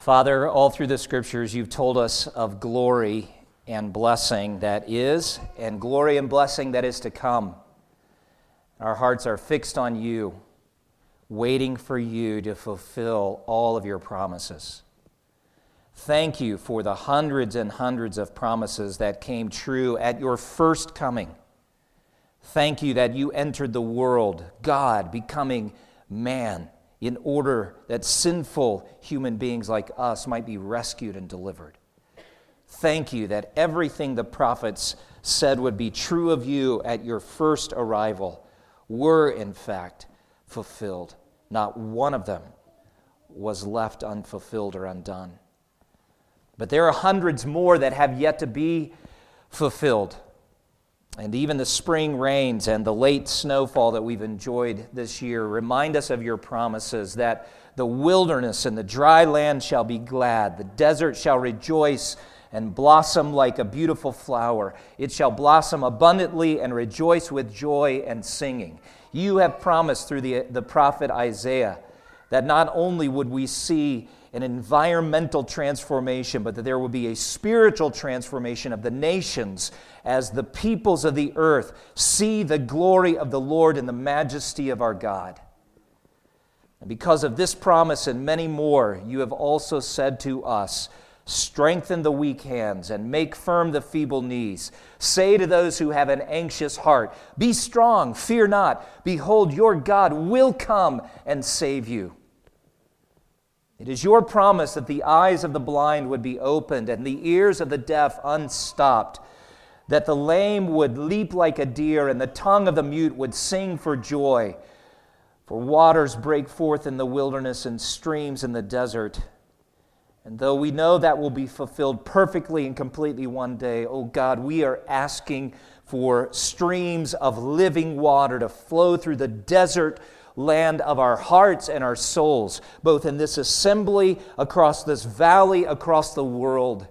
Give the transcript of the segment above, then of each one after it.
Father, all through the scriptures, you've told us of glory and blessing that is, and glory and blessing that is to come. Our hearts are fixed on you, waiting for you to fulfill all of your promises. Thank you for the hundreds and hundreds of promises that came true at your first coming. Thank you that you entered the world, God becoming man in order that sinful human beings like us might be rescued and delivered. Thank you that everything the prophets said would be true of you at your first arrival were, in fact, fulfilled. Not one of them was left unfulfilled or undone. But there are hundreds more that have yet to be fulfilled. And even the spring rains and the late snowfall that we've enjoyed this year remind us of your promises that the wilderness and the dry land shall be glad, the desert shall rejoice and blossom like a beautiful flower. It shall blossom abundantly and rejoice with joy and singing. You have promised through the, the prophet Isaiah that not only would we see an environmental transformation, but that there will be a spiritual transformation of the nations as the peoples of the earth see the glory of the Lord and the majesty of our God. And because of this promise and many more, you have also said to us, Strengthen the weak hands and make firm the feeble knees. Say to those who have an anxious heart, Be strong, fear not. Behold, your God will come and save you. It is your promise that the eyes of the blind would be opened and the ears of the deaf unstopped, that the lame would leap like a deer and the tongue of the mute would sing for joy. For waters break forth in the wilderness and streams in the desert. And though we know that will be fulfilled perfectly and completely one day, oh God, we are asking for streams of living water to flow through the desert land of our hearts and our souls, both in this assembly, across this valley, across the world.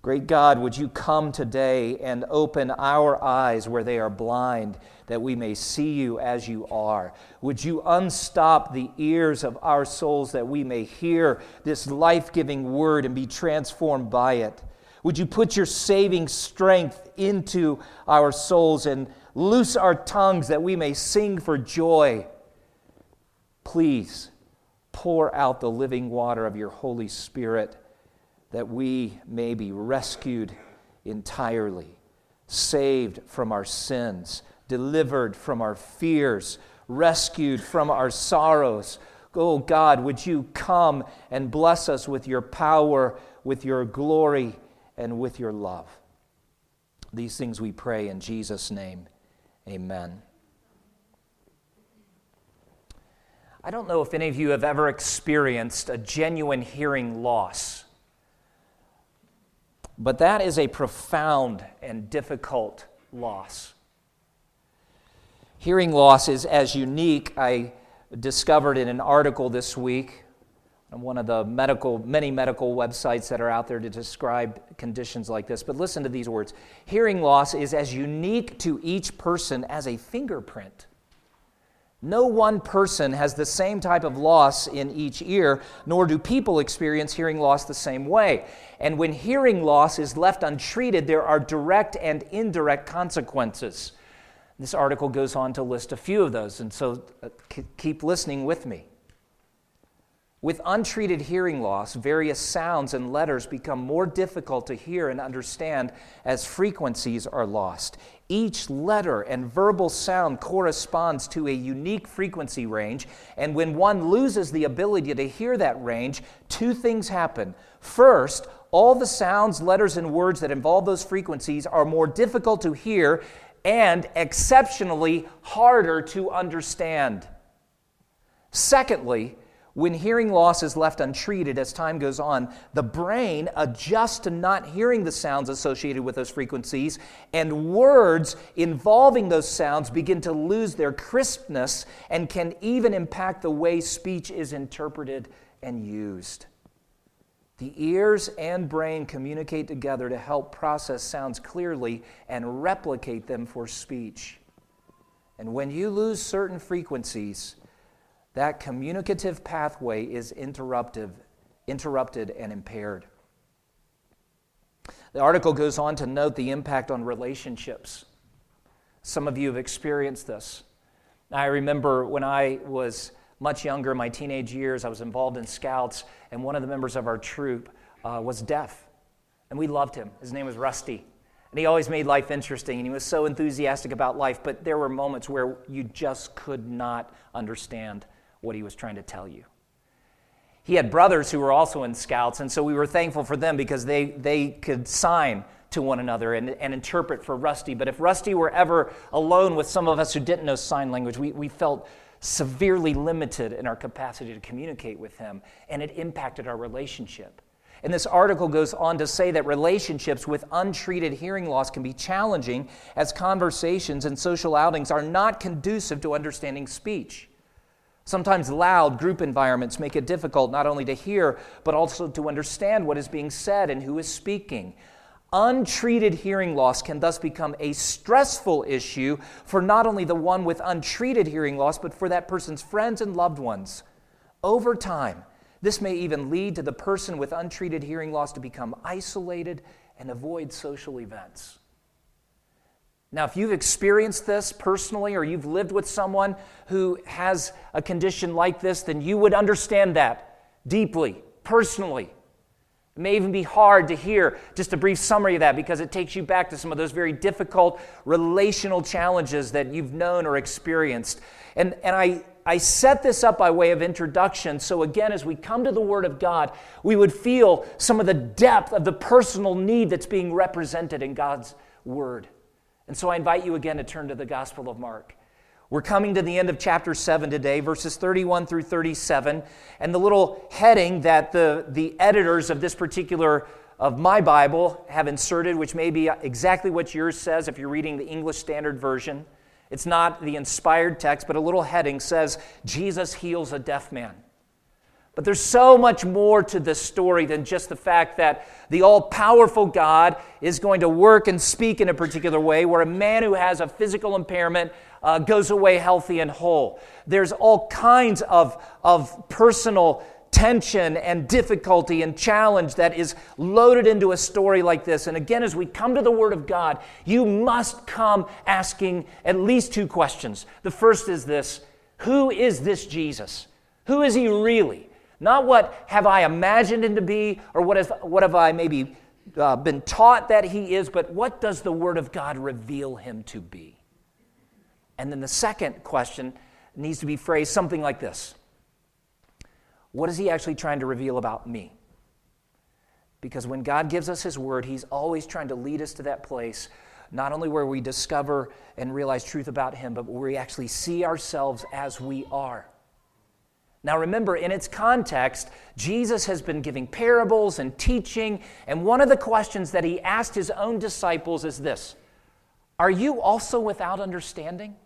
Great God, would you come today and open our eyes where they are blind, that we may see you as you are? Would you unstop the ears of our souls that we may hear this life giving word and be transformed by it? Would you put your saving strength into our souls and Loose our tongues that we may sing for joy. Please pour out the living water of your Holy Spirit that we may be rescued entirely, saved from our sins, delivered from our fears, rescued from our sorrows. Oh God, would you come and bless us with your power, with your glory, and with your love? These things we pray in Jesus' name. Amen. I don't know if any of you have ever experienced a genuine hearing loss, but that is a profound and difficult loss. Hearing loss is as unique, I discovered in an article this week on one of the medical, many medical websites that are out there to describe conditions like this. But listen to these words Hearing loss is as unique to each person as a fingerprint. No one person has the same type of loss in each ear, nor do people experience hearing loss the same way. And when hearing loss is left untreated, there are direct and indirect consequences. This article goes on to list a few of those, and so uh, keep listening with me. With untreated hearing loss, various sounds and letters become more difficult to hear and understand as frequencies are lost. Each letter and verbal sound corresponds to a unique frequency range, and when one loses the ability to hear that range, two things happen. First, all the sounds, letters, and words that involve those frequencies are more difficult to hear and exceptionally harder to understand. Secondly, when hearing loss is left untreated as time goes on, the brain adjusts to not hearing the sounds associated with those frequencies, and words involving those sounds begin to lose their crispness and can even impact the way speech is interpreted and used. The ears and brain communicate together to help process sounds clearly and replicate them for speech. And when you lose certain frequencies, that communicative pathway is interrupted, interrupted and impaired. The article goes on to note the impact on relationships. Some of you have experienced this. I remember when I was much younger, my teenage years, I was involved in scouts, and one of the members of our troop uh, was deaf. And we loved him. His name was Rusty. And he always made life interesting, and he was so enthusiastic about life, but there were moments where you just could not understand what he was trying to tell you. He had brothers who were also in scouts, and so we were thankful for them because they, they could sign to one another and, and interpret for Rusty. But if Rusty were ever alone with some of us who didn't know sign language, we, we felt severely limited in our capacity to communicate with him, and it impacted our relationship. And this article goes on to say that relationships with untreated hearing loss can be challenging as conversations and social outings are not conducive to understanding speech. Sometimes loud group environments make it difficult not only to hear, but also to understand what is being said and who is speaking. Untreated hearing loss can thus become a stressful issue for not only the one with untreated hearing loss, but for that person's friends and loved ones. Over time, this may even lead to the person with untreated hearing loss to become isolated and avoid social events. Now, if you've experienced this personally or you've lived with someone who has a condition like this, then you would understand that deeply, personally. It may even be hard to hear just a brief summary of that because it takes you back to some of those very difficult relational challenges that you've known or experienced. And, and I, I set this up by way of introduction. So, again, as we come to the Word of God, we would feel some of the depth of the personal need that's being represented in God's Word. And so, I invite you again to turn to the Gospel of Mark. We're coming to the end of chapter 7 today, verses 31 through 37. And the little heading that the, the editors of this particular of my Bible have inserted, which may be exactly what yours says if you're reading the English Standard Version. It's not the inspired text, but a little heading says, Jesus heals a deaf man. But there's so much more to this story than just the fact that the all powerful God is going to work and speak in a particular way, where a man who has a physical impairment uh, goes away healthy and whole. There's all kinds of, of personal tension and difficulty and challenge that is loaded into a story like this. And again, as we come to the Word of God, you must come asking at least two questions. The first is this Who is this Jesus? Who is he really? Not what have I imagined him to be or what, is, what have I maybe uh, been taught that he is, but what does the Word of God reveal him to be? And then the second question needs to be phrased something like this what is he actually trying to reveal about me? Because when God gives us his word, he's always trying to lead us to that place, not only where we discover and realize truth about him, but where we actually see ourselves as we are. Now, remember, in its context, Jesus has been giving parables and teaching, and one of the questions that he asked his own disciples is this Are you also without understanding?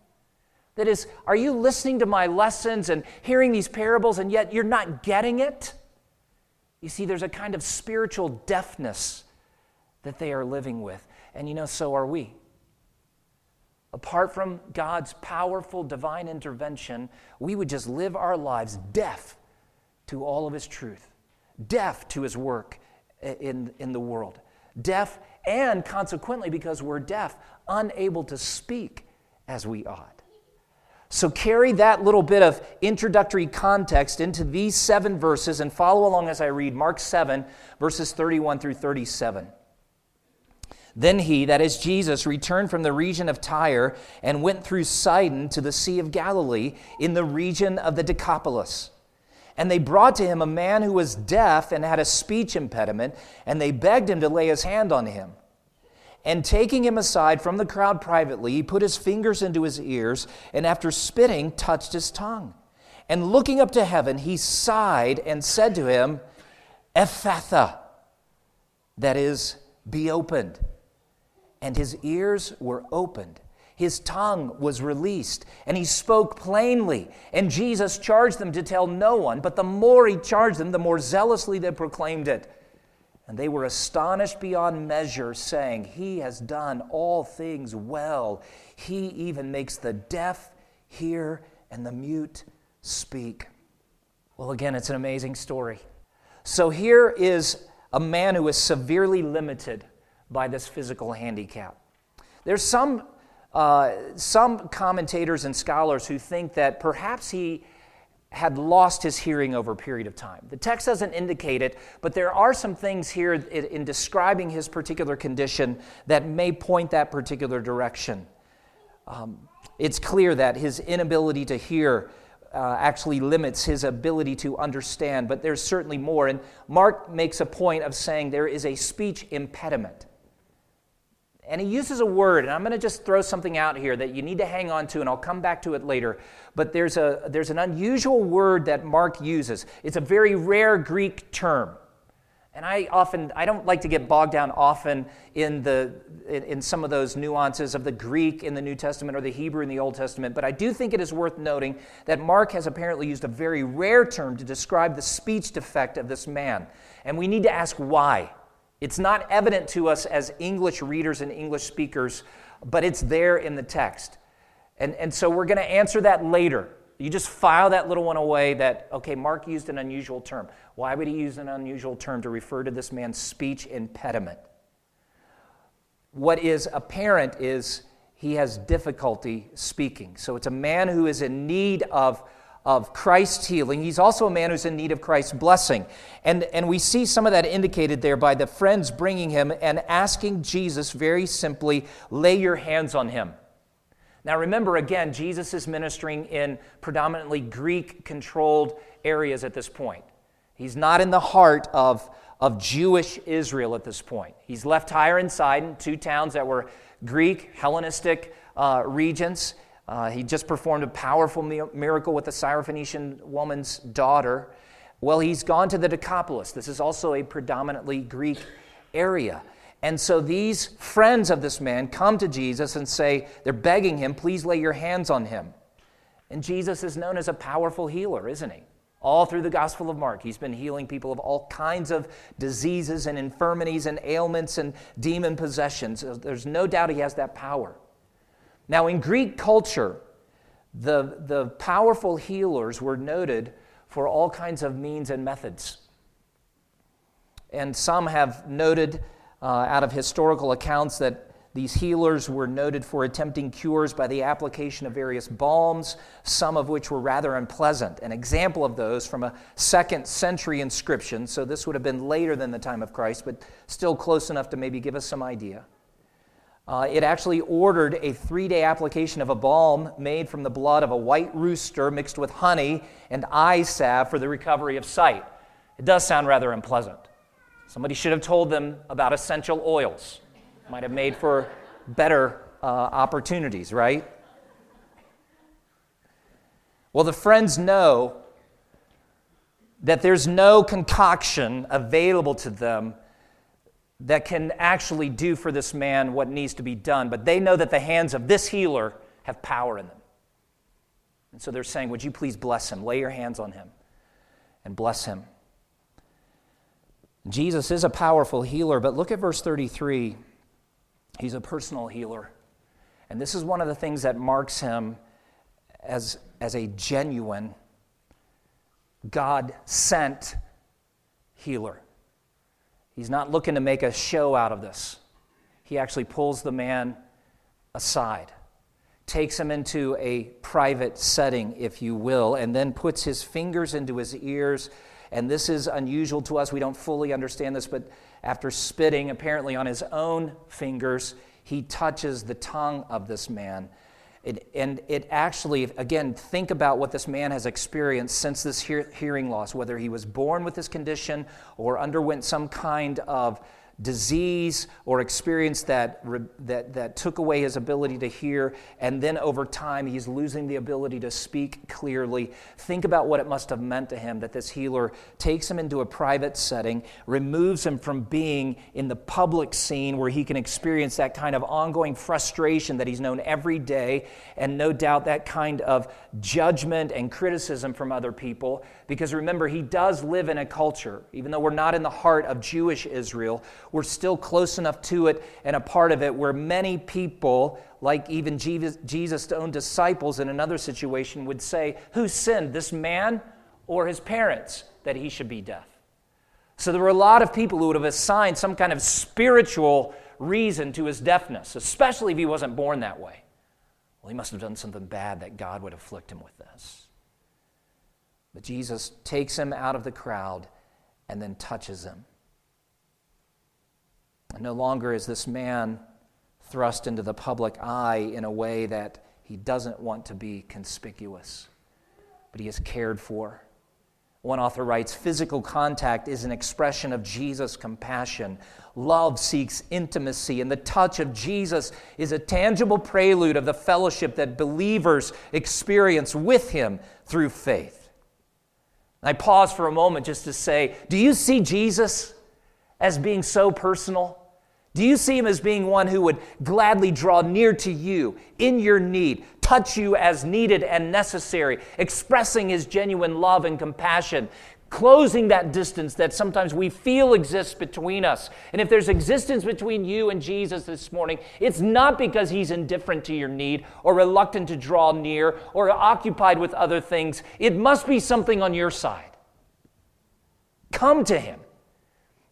That is, are you listening to my lessons and hearing these parables and yet you're not getting it? You see, there's a kind of spiritual deafness that they are living with. And you know, so are we. Apart from God's powerful divine intervention, we would just live our lives deaf to all of His truth, deaf to His work in, in the world, deaf, and consequently, because we're deaf, unable to speak as we ought. So carry that little bit of introductory context into these seven verses and follow along as I read Mark 7, verses 31 through 37. Then he, that is Jesus, returned from the region of Tyre and went through Sidon to the Sea of Galilee in the region of the Decapolis. And they brought to him a man who was deaf and had a speech impediment, and they begged him to lay his hand on him. And taking him aside from the crowd privately, he put his fingers into his ears, and after spitting, touched his tongue. And looking up to heaven, he sighed and said to him, Ephphatha, that is, be opened. And his ears were opened. His tongue was released, and he spoke plainly. And Jesus charged them to tell no one, but the more he charged them, the more zealously they proclaimed it. And they were astonished beyond measure, saying, He has done all things well. He even makes the deaf hear and the mute speak. Well, again, it's an amazing story. So here is a man who is severely limited by this physical handicap. There's some, uh, some commentators and scholars who think that perhaps he had lost his hearing over a period of time. The text doesn't indicate it, but there are some things here in, in describing his particular condition that may point that particular direction. Um, it's clear that his inability to hear uh, actually limits his ability to understand, but there's certainly more. And Mark makes a point of saying there is a speech impediment. And he uses a word, and I'm going to just throw something out here that you need to hang on to, and I'll come back to it later. But there's, a, there's an unusual word that Mark uses. It's a very rare Greek term. And I often, I don't like to get bogged down often in, the, in, in, some of those nuances of the Greek in the New Testament or the Hebrew in the Old Testament, but I do think it is worth noting that Mark has apparently used a very rare term to describe the speech defect of this man. And we need to ask why. It's not evident to us as English readers and English speakers, but it's there in the text. And, and so we're going to answer that later. You just file that little one away that, okay, Mark used an unusual term. Why would he use an unusual term to refer to this man's speech impediment? What is apparent is he has difficulty speaking. So it's a man who is in need of, of Christ's healing. He's also a man who's in need of Christ's blessing. And, and we see some of that indicated there by the friends bringing him and asking Jesus very simply, lay your hands on him. Now, remember again, Jesus is ministering in predominantly Greek controlled areas at this point. He's not in the heart of, of Jewish Israel at this point. He's left Tyre and Sidon, two towns that were Greek, Hellenistic uh, regions. Uh, he just performed a powerful miracle with the Syrophoenician woman's daughter. Well, he's gone to the Decapolis. This is also a predominantly Greek area. And so these friends of this man come to Jesus and say, they're begging him, please lay your hands on him. And Jesus is known as a powerful healer, isn't he? All through the Gospel of Mark, he's been healing people of all kinds of diseases and infirmities and ailments and demon possessions. There's no doubt he has that power. Now, in Greek culture, the, the powerful healers were noted for all kinds of means and methods. And some have noted uh, out of historical accounts that these healers were noted for attempting cures by the application of various balms, some of which were rather unpleasant. An example of those from a second century inscription, so this would have been later than the time of Christ, but still close enough to maybe give us some idea. Uh, it actually ordered a three day application of a balm made from the blood of a white rooster mixed with honey and eye salve for the recovery of sight. It does sound rather unpleasant. Somebody should have told them about essential oils. Might have made for better uh, opportunities, right? Well, the friends know that there's no concoction available to them that can actually do for this man what needs to be done, but they know that the hands of this healer have power in them. And so they're saying, Would you please bless him? Lay your hands on him and bless him. Jesus is a powerful healer, but look at verse 33. He's a personal healer. And this is one of the things that marks him as, as a genuine, God sent healer. He's not looking to make a show out of this. He actually pulls the man aside, takes him into a private setting, if you will, and then puts his fingers into his ears and this is unusual to us. We don't fully understand this, but after spitting, apparently on his own fingers, he touches the tongue of this man. It, and it actually, again, think about what this man has experienced since this hear, hearing loss, whether he was born with this condition or underwent some kind of disease or experience that, that, that took away his ability to hear, and then over time he's losing the ability to speak clearly. Think about what it must have meant to him that this healer takes him into a private setting, removes him from being in the public scene where he can experience that kind of ongoing frustration that he's known every day, and no doubt that kind of judgment and criticism from other people. Because remember, he does live in a culture, even though we're not in the heart of Jewish Israel we're still close enough to it and a part of it where many people, like even Jesus' own disciples in another situation, would say, Who sinned, this man or his parents, that he should be deaf? So there were a lot of people who would have assigned some kind of spiritual reason to his deafness, especially if he wasn't born that way. Well, he must have done something bad that God would afflict him with this. But Jesus takes him out of the crowd and then touches him. No longer is this man thrust into the public eye in a way that he doesn't want to be conspicuous, but he is cared for. One author writes physical contact is an expression of Jesus' compassion. Love seeks intimacy, and the touch of Jesus is a tangible prelude of the fellowship that believers experience with him through faith. I pause for a moment just to say, do you see Jesus as being so personal? Do you see him as being one who would gladly draw near to you in your need, touch you as needed and necessary, expressing his genuine love and compassion, closing that distance that sometimes we feel exists between us. And if there's existence between you and Jesus this morning, it's not because he's indifferent to your need or reluctant to draw near or occupied with other things. It must be something on your side. Come to him.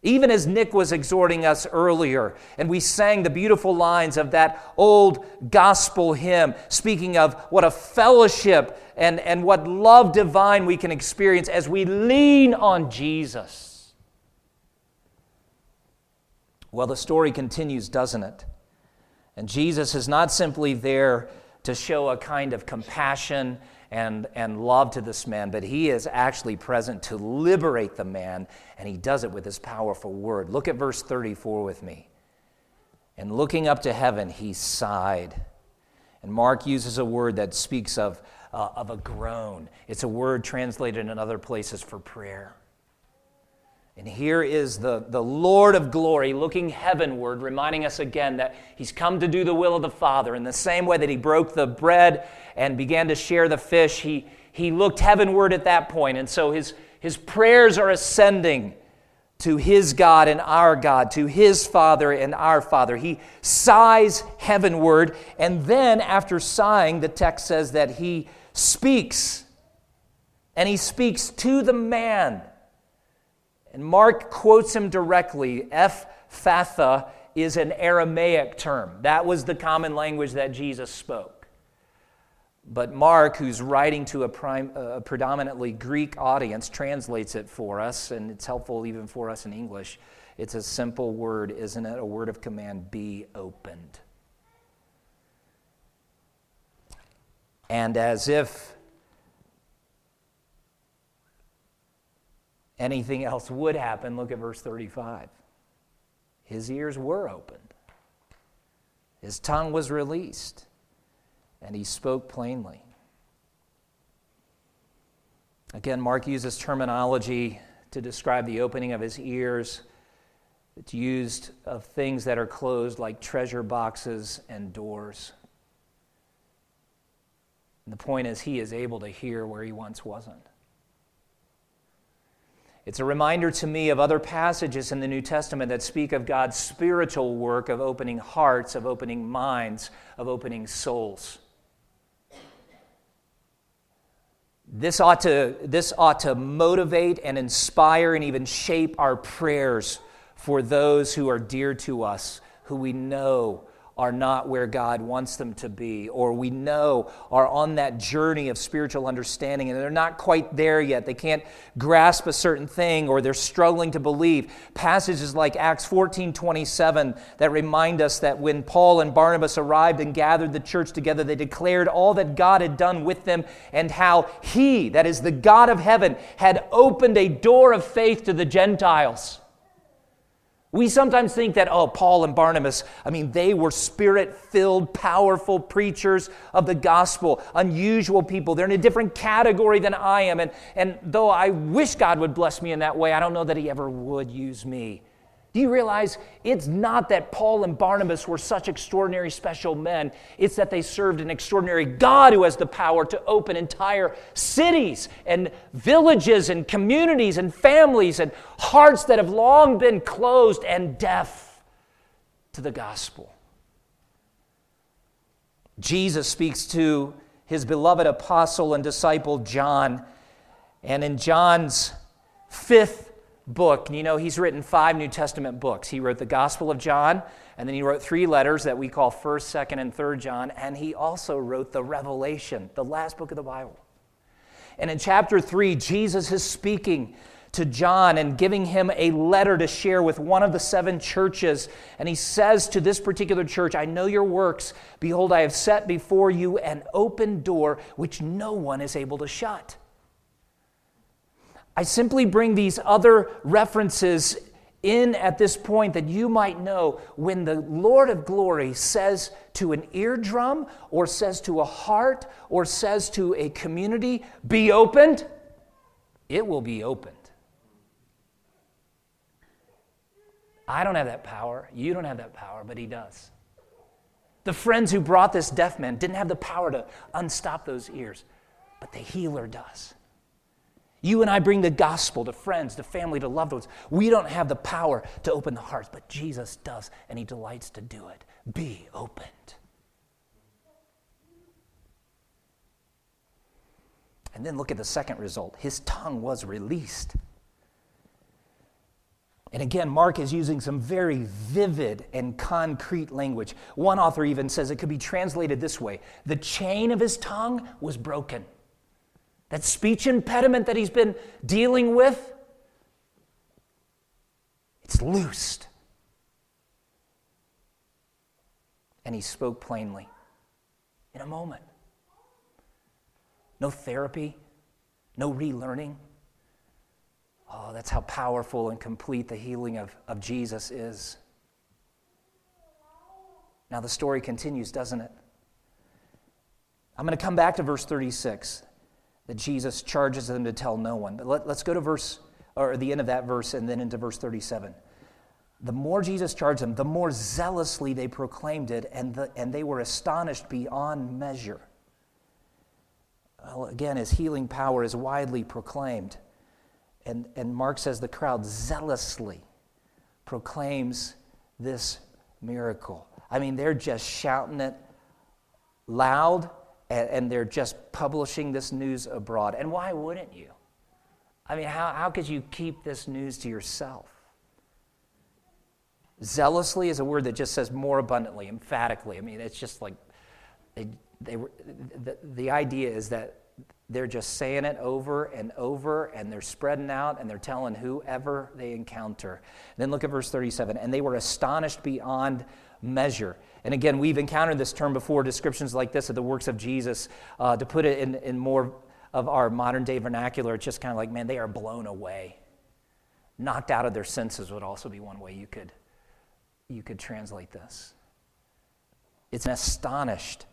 Even as Nick was exhorting us earlier, and we sang the beautiful lines of that old gospel hymn, speaking of what a fellowship and, and what love divine we can experience as we lean on Jesus. Well, the story continues, doesn't it? And Jesus is not simply there to show a kind of compassion and, and love to this man, but he is actually present to liberate the man, and he does it with his powerful word. Look at verse 34 with me. And looking up to heaven, he sighed. And Mark uses a word that speaks of, uh, of a groan. It's a word translated in other places for prayer. And here is the, the Lord of glory looking heavenward, reminding us again that he's come to do the will of the Father. In the same way that he broke the bread and began to share the fish, he, he looked heavenward at that point. And so his, his prayers are ascending to his God and our God, to his Father and our Father. He sighs heavenward, and then after sighing, the text says that he speaks. And he speaks to the man and Mark quotes him directly. Ephphatha is an Aramaic term. That was the common language that Jesus spoke. But Mark, who's writing to a, prime, a predominantly Greek audience, translates it for us, and it's helpful even for us in English. It's a simple word, isn't it? A word of command be opened. And as if anything else would happen, look at verse 35. His ears were opened, his tongue was released, and he spoke plainly. Again, Mark uses terminology to describe the opening of his ears. It's used of things that are closed, like treasure boxes and doors. And the point is, he is able to hear where he once wasn't. It's a reminder to me of other passages in the New Testament that speak of God's spiritual work of opening hearts, of opening minds, of opening souls. This ought, to, this ought to motivate and inspire and even shape our prayers for those who are dear to us, who we know are not where God wants them to be, or we know are on that journey of spiritual understanding and they're not quite there yet. They can't grasp a certain thing or they're struggling to believe. Passages like Acts 14 27 that remind us that when Paul and Barnabas arrived and gathered the church together, they declared all that God had done with them and how He, that is the God of heaven, had opened a door of faith to the Gentiles. We sometimes think that, oh, Paul and Barnabas, I mean, they were spirit filled, powerful preachers of the gospel, unusual people. They're in a different category than I am. And, and though I wish God would bless me in that way, I don't know that He ever would use me Do you realize it's not that Paul and Barnabas were such extraordinary special men, it's that they served an extraordinary God who has the power to open entire cities and villages and communities and families and hearts that have long been closed and deaf to the gospel. Jesus speaks to his beloved apostle and disciple John, and in John's fifth book. You know, he's written five New Testament books. He wrote the Gospel of John, and then he wrote three letters that we call 1st, 2nd, and 3rd John, and he also wrote the Revelation, the last book of the Bible. And in chapter 3, Jesus is speaking to John and giving him a letter to share with one of the seven churches. And he says to this particular church, I know your works. Behold, I have set before you an open door which no one is able to shut. I simply bring these other references in at this point that you might know when the Lord of glory says to an eardrum or says to a heart or says to a community, be opened, it will be opened. I don't have that power. You don't have that power, but He does. The friends who brought this deaf man didn't have the power to unstop those ears, but the healer does. You and I bring the gospel to friends, to family, to loved ones. We don't have the power to open the hearts, but Jesus does, and He delights to do it. Be opened. And then look at the second result his tongue was released. And again, Mark is using some very vivid and concrete language. One author even says it could be translated this way The chain of his tongue was broken. That speech impediment that he's been dealing with, it's loosed. And he spoke plainly in a moment. No therapy, no relearning. Oh, that's how powerful and complete the healing of, of Jesus is. Now, the story continues, doesn't it? I'm going to come back to verse 36 that Jesus charges them to tell no one. But let, us go to verse, or the end of that verse, and then into verse 37. The more Jesus charged them, the more zealously they proclaimed it, and, the, and they were astonished beyond measure. Well, again, his healing power is widely proclaimed. And, and Mark says the crowd zealously proclaims this miracle. I mean, they're just shouting it loud and, and they're just publishing this news abroad. And why wouldn't you? I mean, how, how could you keep this news to yourself? Zealously is a word that just says more abundantly, emphatically. I mean, it's just like they, they were, the, the idea is that they're just saying it over and over and they're spreading out and they're telling whoever they encounter. And then look at verse 37 and they were astonished beyond measure. And again, we've encountered this term before, descriptions like this of the works of Jesus. Uh, to put it in, in more of our modern day vernacular, it's just kind of like, man, they are blown away. Knocked out of their senses would also be one way you could, you could translate this. It's an astonished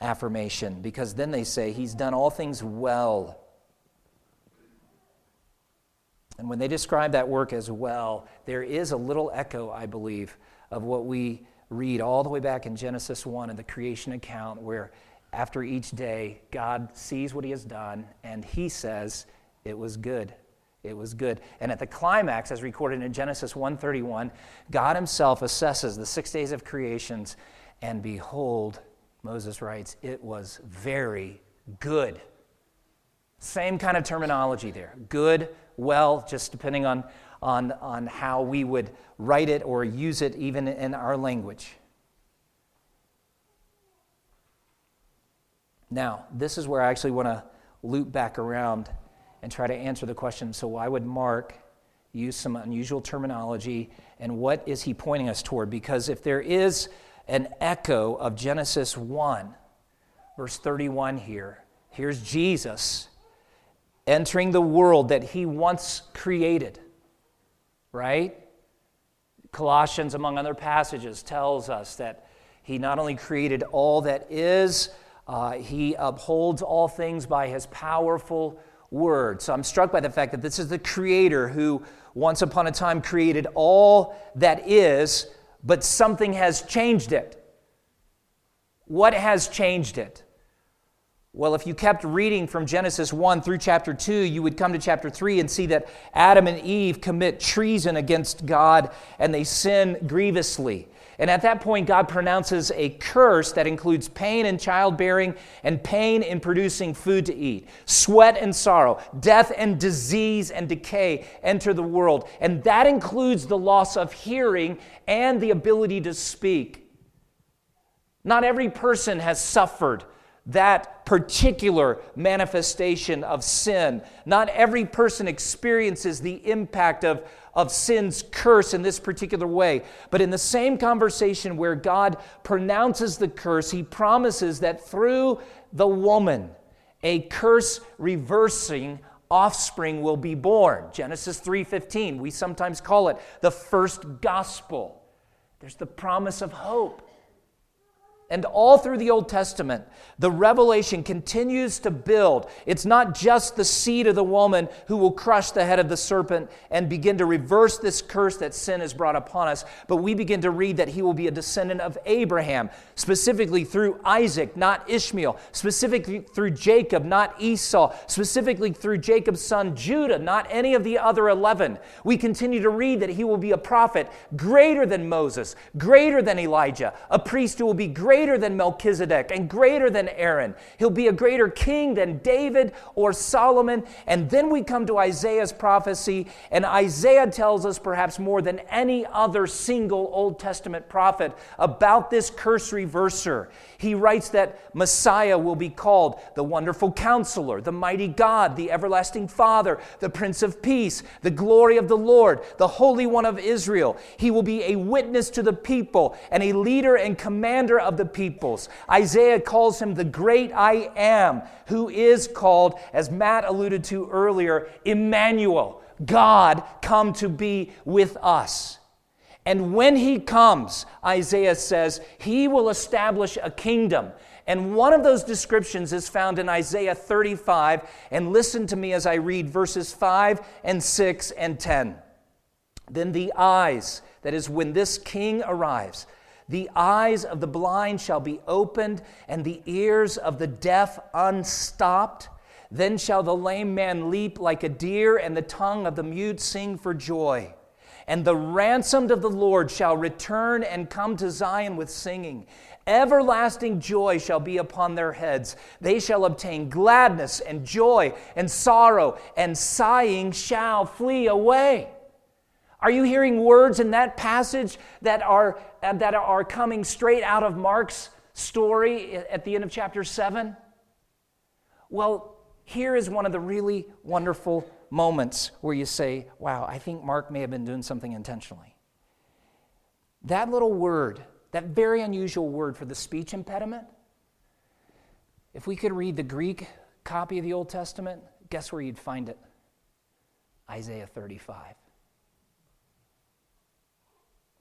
affirmation because then they say, He's done all things well. And when they describe that work as well, there is a little echo, I believe, of what we read all the way back in Genesis 1 in the creation account where after each day God sees what he has done and he says it was good. It was good. And at the climax as recorded in Genesis 1:31 God himself assesses the 6 days of creations and behold Moses writes it was very good. Same kind of terminology there. Good well just depending on on, on how we would write it or use it even in our language. Now, this is where I actually want to loop back around and try to answer the question so, why would Mark use some unusual terminology and what is he pointing us toward? Because if there is an echo of Genesis 1, verse 31 here, here's Jesus entering the world that he once created right? Colossians, among other passages, tells us that he not only created all that is, uh, he upholds all things by his powerful word. So I'm struck by the fact that this is the Creator who once upon a time created all that is, but something has changed it. What has changed it? Well, if you kept reading from Genesis 1 through chapter 2, you would come to chapter 3 and see that Adam and Eve commit treason against God and they sin grievously. And at that point, God pronounces a curse that includes pain in childbearing and pain in producing food to eat. Sweat and sorrow, death and disease and decay enter the world. And that includes the loss of hearing and the ability to speak. Not every person has suffered that particular manifestation of sin. Not every person experiences the impact of, of sin's curse in this particular way. But in the same conversation where God pronounces the curse, he promises that through the woman, a curse reversing offspring will be born. Genesis 3:15, we sometimes call it the first gospel. There's the promise of hope. And all through the Old Testament, the revelation continues to build. It's not just the seed of the woman who will crush the head of the serpent and begin to reverse this curse that sin has brought upon us, but we begin to read that he will be a descendant of Abraham, specifically through Isaac, not Ishmael, specifically through Jacob, not Esau, specifically through Jacob's son Judah, not any of the other 11. We continue to read that he will be a prophet greater than Moses, greater than Elijah, a priest who will be greater greater than Melchizedek and greater than Aaron. He'll be a greater king than David or Solomon. And then we come to Isaiah's prophecy, and Isaiah tells us perhaps more than any other single Old Testament prophet about this curse reverser. He writes that Messiah will be called the wonderful counselor, the mighty God, the everlasting Father, the Prince of Peace, the glory of the Lord, the Holy One of Israel. He will be a witness to the people and a leader and commander of the peoples. Isaiah calls him the great I am, who is called, as Matt alluded to earlier, Emmanuel, God come to be with us. And when he comes, Isaiah says, he will establish a kingdom. And one of those descriptions is found in Isaiah 35. And listen to me as I read verses 5 and 6 and 10. Then the eyes, that is, when this king arrives, the eyes of the blind shall be opened, and the ears of the deaf unstopped. Then shall the lame man leap like a deer, and the tongue of the mute sing for joy. And the ransomed of the Lord shall return and come to Zion with singing. Everlasting joy shall be upon their heads. They shall obtain gladness and joy, and sorrow and sighing shall flee away. Are you hearing words in that passage that are, uh, that are coming straight out of Mark's story at the end of chapter 7? Well, here is one of the really wonderful moments where you say, wow, I think Mark may have been doing something intentionally. That little word, that very unusual word for the speech impediment, if we could read the Greek copy of the Old Testament, guess where you'd find it? Isaiah 35.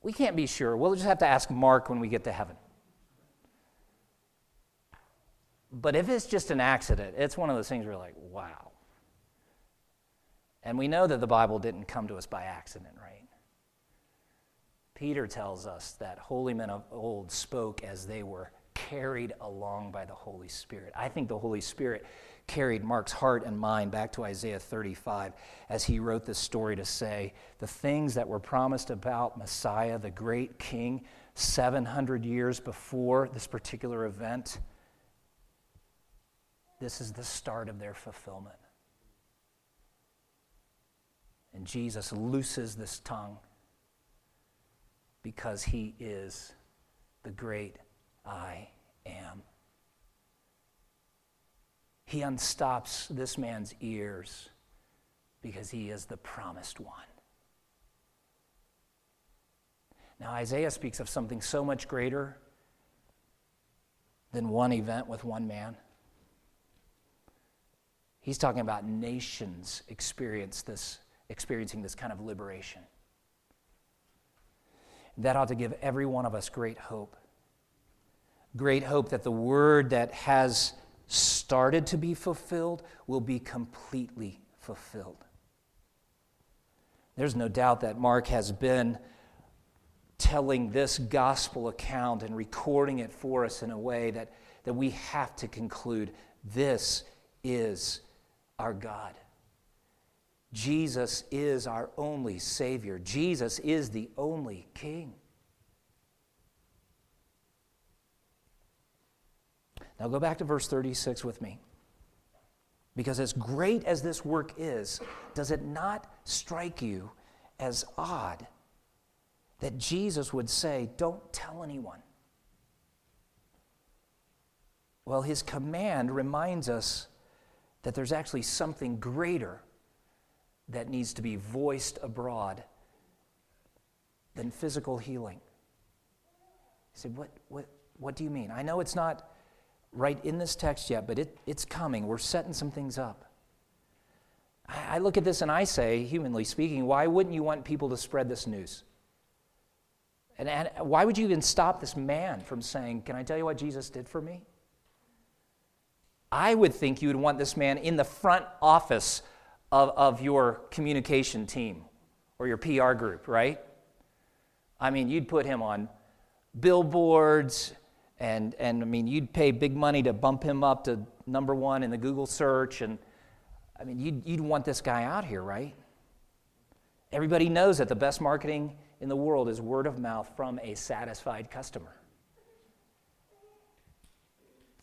We can't be sure. We'll just have to ask Mark when we get to heaven. But if it's just an accident, it's one of those things where you're like, wow. And we know that the Bible didn't come to us by accident, right? Peter tells us that holy men of old spoke as they were carried along by the Holy Spirit. I think the Holy Spirit carried Mark's heart and mind back to Isaiah 35 as he wrote this story to say the things that were promised about Messiah, the great king, 700 years before this particular event. This is the start of their fulfillment. And Jesus looses this tongue because he is the great I am. He unstops this man's ears because he is the promised one. Now, Isaiah speaks of something so much greater than one event with one man. He's talking about nations experience this, experiencing this kind of liberation. That ought to give every one of us great hope. Great hope that the word that has started to be fulfilled will be completely fulfilled. There's no doubt that Mark has been telling this gospel account and recording it for us in a way that, that we have to conclude this is our God. Jesus is our only Savior. Jesus is the only King. Now go back to verse 36 with me. Because as great as this work is, does it not strike you as odd that Jesus would say, Don't tell anyone? Well, his command reminds us that there's actually something greater that needs to be voiced abroad than physical healing. You say, what, what, what do you mean? I know it's not right in this text yet, but it, it's coming. We're setting some things up. I, I look at this and I say, humanly speaking, why wouldn't you want people to spread this news? And, and why would you even stop this man from saying, Can I tell you what Jesus did for me? I would think you would want this man in the front office of, of your communication team or your PR group, right? I mean, you'd put him on billboards, and, and I mean, you'd pay big money to bump him up to number one in the Google search. And I mean, you'd, you'd want this guy out here, right? Everybody knows that the best marketing in the world is word of mouth from a satisfied customer.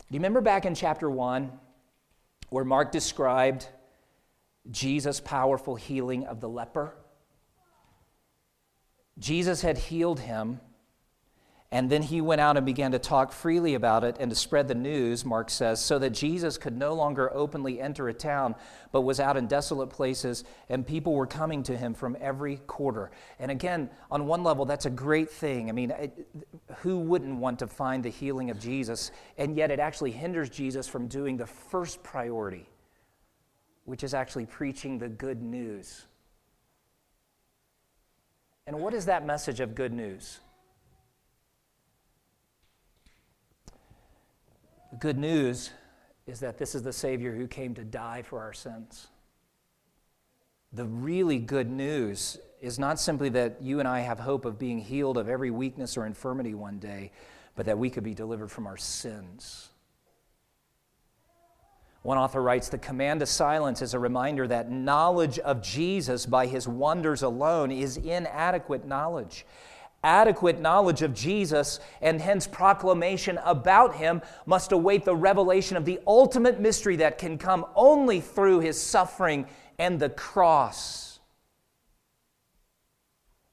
Do you remember back in chapter 1 where Mark described Jesus' powerful healing of the leper? Jesus had healed him and then he went out and began to talk freely about it and to spread the news, Mark says, so that Jesus could no longer openly enter a town, but was out in desolate places, and people were coming to him from every quarter. And again, on one level, that's a great thing. I mean, who wouldn't want to find the healing of Jesus? And yet, it actually hinders Jesus from doing the first priority, which is actually preaching the good news. And what is that message of good news? The good news is that this is the Savior who came to die for our sins. The really good news is not simply that you and I have hope of being healed of every weakness or infirmity one day, but that we could be delivered from our sins. One author writes The command to silence is a reminder that knowledge of Jesus by his wonders alone is inadequate knowledge adequate knowledge of Jesus and hence proclamation about him must await the revelation of the ultimate mystery that can come only through his suffering and the cross.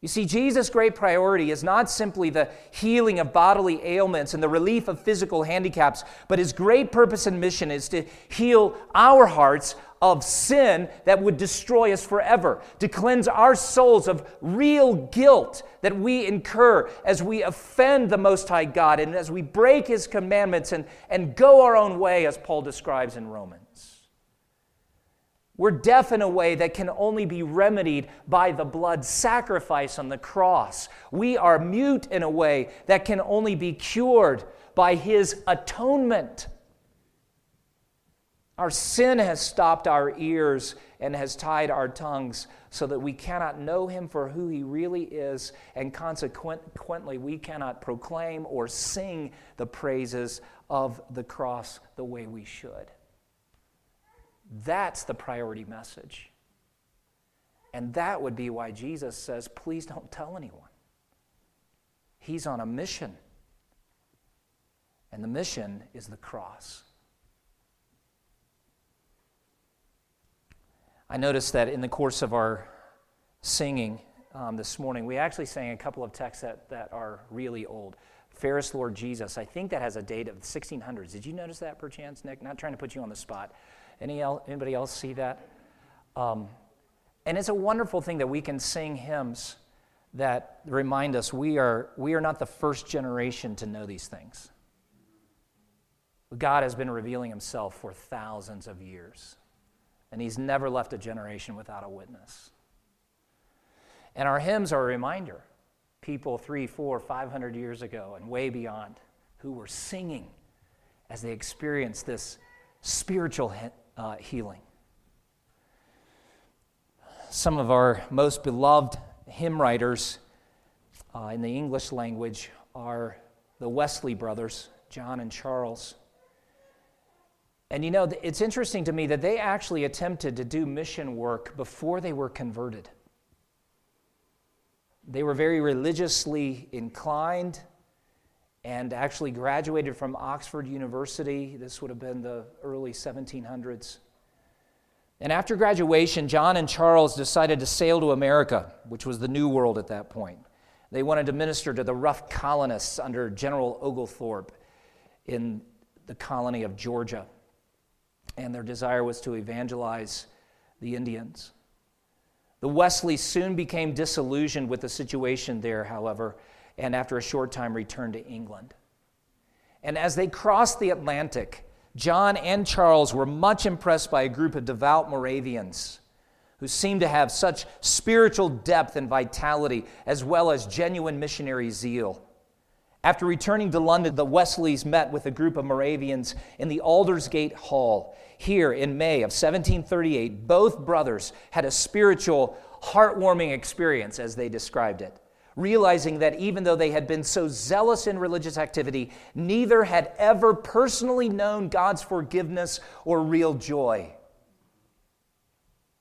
You see, Jesus' great priority is not simply the healing of bodily ailments and the relief of physical handicaps, but his great purpose and mission is to heal our hearts of sin that would destroy us forever, to cleanse our souls of real guilt that we incur as we offend the Most High God and as we break His commandments and, and go our own way, as Paul describes in Romans. We're deaf in a way that can only be remedied by the blood sacrifice on the cross. We are mute in a way that can only be cured by His atonement. Our sin has stopped our ears and has tied our tongues so that we cannot know him for who he really is, and consequently, we cannot proclaim or sing the praises of the cross the way we should. That's the priority message. And that would be why Jesus says, please don't tell anyone. He's on a mission. And the mission is the cross. I noticed that in the course of our singing um, this morning, we actually sang a couple of texts that, that are really old. Fairest Lord Jesus, I think that has a date of the 1600s. Did you notice that perchance, Nick? Not trying to put you on the spot. Any el- anybody else see that? Um, and it's a wonderful thing that we can sing hymns that remind us we are, we are not the first generation to know these things. God has been revealing himself for thousands of years and he's never left a generation without a witness. And our hymns are a reminder people three, four, five hundred years ago and way beyond who were singing as they experienced this spiritual uh, healing. Some of our most beloved hymn writers uh, in the English language are the Wesley brothers, John and Charles. And you know, it's interesting to me that they actually attempted to do mission work before they were converted. They were very religiously inclined and actually graduated from Oxford University. This would have been the early 1700s. And after graduation, John and Charles decided to sail to America, which was the New World at that point. They wanted to minister to the rough colonists under General Oglethorpe in the colony of Georgia. And their desire was to evangelize the Indians. The Wesleys soon became disillusioned with the situation there, however, and after a short time returned to England. And as they crossed the Atlantic, John and Charles were much impressed by a group of devout Moravians who seemed to have such spiritual depth and vitality, as well as genuine missionary zeal. After returning to London, the Wesleys met with a group of Moravians in the Aldersgate Hall. Here in May of 1738, both brothers had a spiritual, heartwarming experience, as they described it realizing that even though they had been so zealous in religious activity, neither had ever personally known God's forgiveness or real joy.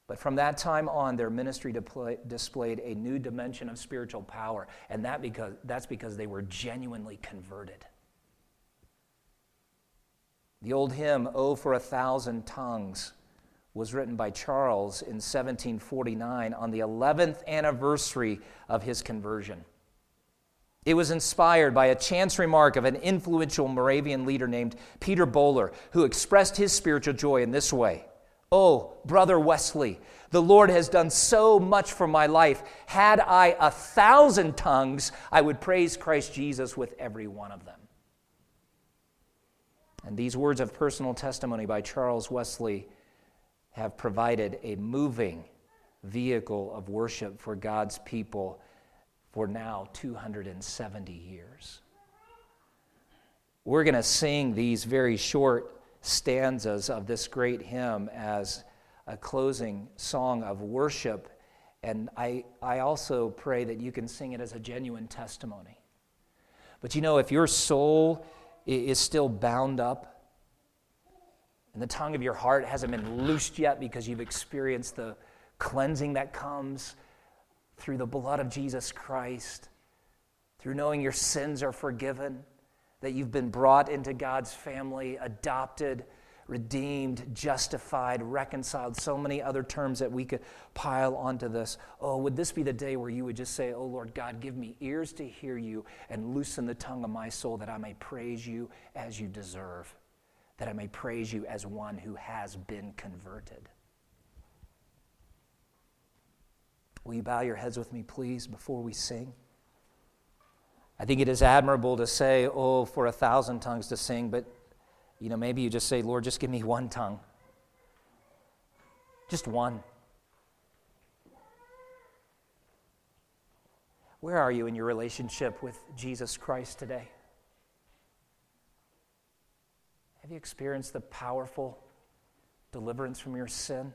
But from that time on, their ministry displayed a new dimension of spiritual power, and that because, that's because they were genuinely converted. The old hymn, Oh, for a Thousand Tongues, was written by Charles in 1749 on the 11th anniversary of his conversion. It was inspired by a chance remark of an influential Moravian leader named Peter Böhler, who expressed his spiritual joy in this way Oh, Brother Wesley, the Lord has done so much for my life. Had I a thousand tongues, I would praise Christ Jesus with every one of them. And these words of personal testimony by Charles Wesley have provided a moving vehicle of worship for God's people for now 270 years. We're going to sing these very short stanzas of this great hymn as a closing song of worship. And I, I also pray that you can sing it as a genuine testimony. But you know, if your soul is still bound up and the tongue of your heart hasn't been loosed yet because you've experienced the cleansing that comes through the blood of Jesus Christ, through knowing your sins are forgiven, that you've been brought into God's family, adopted, redeemed, justified, reconciled, so many other terms that we could pile onto this. Oh, would this be the day where you would just say, Oh Lord God, give me ears to hear you and loosen the tongue of my soul that I may praise you as you deserve? That I may praise you as one who has been converted. Will you bow your heads with me, please, before we sing? I think it is admirable to say, oh, for a thousand tongues to sing, but you know, maybe you just say, Lord, just give me one tongue. Just one. Where are you in your relationship with Jesus Christ today? Have you experienced the powerful deliverance from your sin?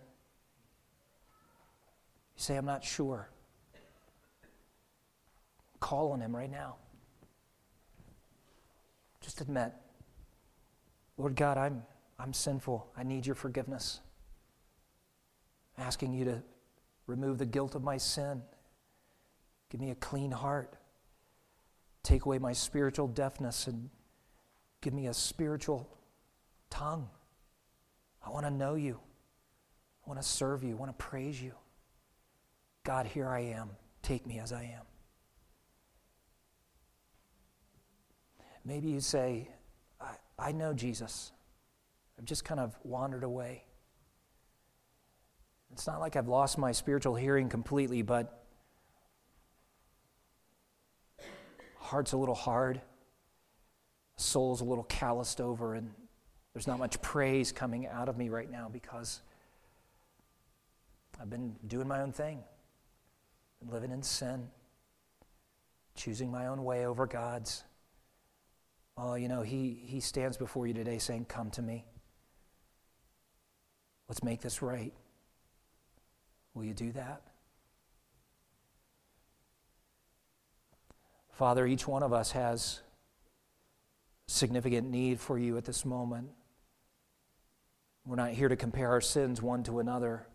You say, I'm not sure. Call on Him right now. Just admit, Lord God, I'm, I'm sinful. I need your forgiveness. I'm asking you to remove the guilt of my sin. Give me a clean heart. Take away my spiritual deafness and give me a spiritual tongue. I want to know you. I want to serve you. I want to praise you. God, here I am. Take me as I am. Maybe you say, I, I know Jesus. I've just kind of wandered away. It's not like I've lost my spiritual hearing completely, but heart's a little hard, soul's a little calloused over, and there's not much praise coming out of me right now because I've been doing my own thing, living in sin, choosing my own way over God's. Oh, you know, he, he stands before you today saying, Come to me. Let's make this right. Will you do that? Father, each one of us has significant need for you at this moment. We're not here to compare our sins one to another,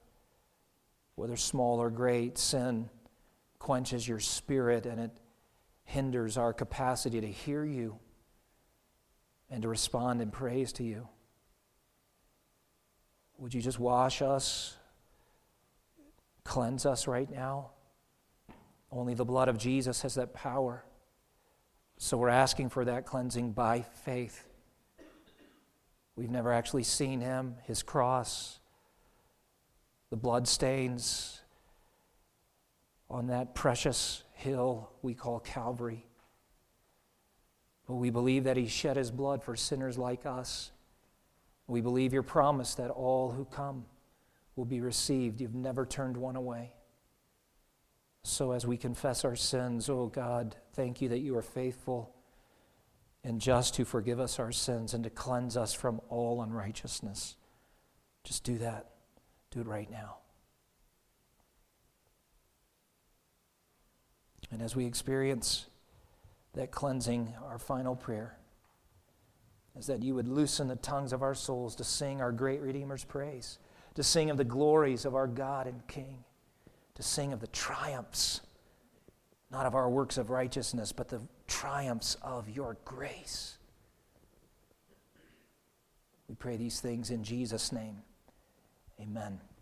whether small or great. Sin quenches your spirit and it hinders our capacity to hear you and to respond in praise to you. Would you just wash us, cleanse us right now? Only the blood of Jesus has that power. So we're asking for that cleansing by faith. We've never actually seen him, his cross, the blood stains on that precious hill we call Calvary. But we believe that he shed his blood for sinners like us. We believe your promise that all who come will be received. You've never turned one away. So as we confess our sins, oh God, thank you that you are faithful and just to forgive us our sins and to cleanse us from all unrighteousness. Just do that. Do it right now. And as we experience that cleansing, our final prayer is that you would loosen the tongues of our souls to sing our great Redeemer's praise, to sing of the glories of our God and King, to sing of the triumphs, not of our works of righteousness, but the triumphs of your grace. We pray these things in Jesus' name. Amen.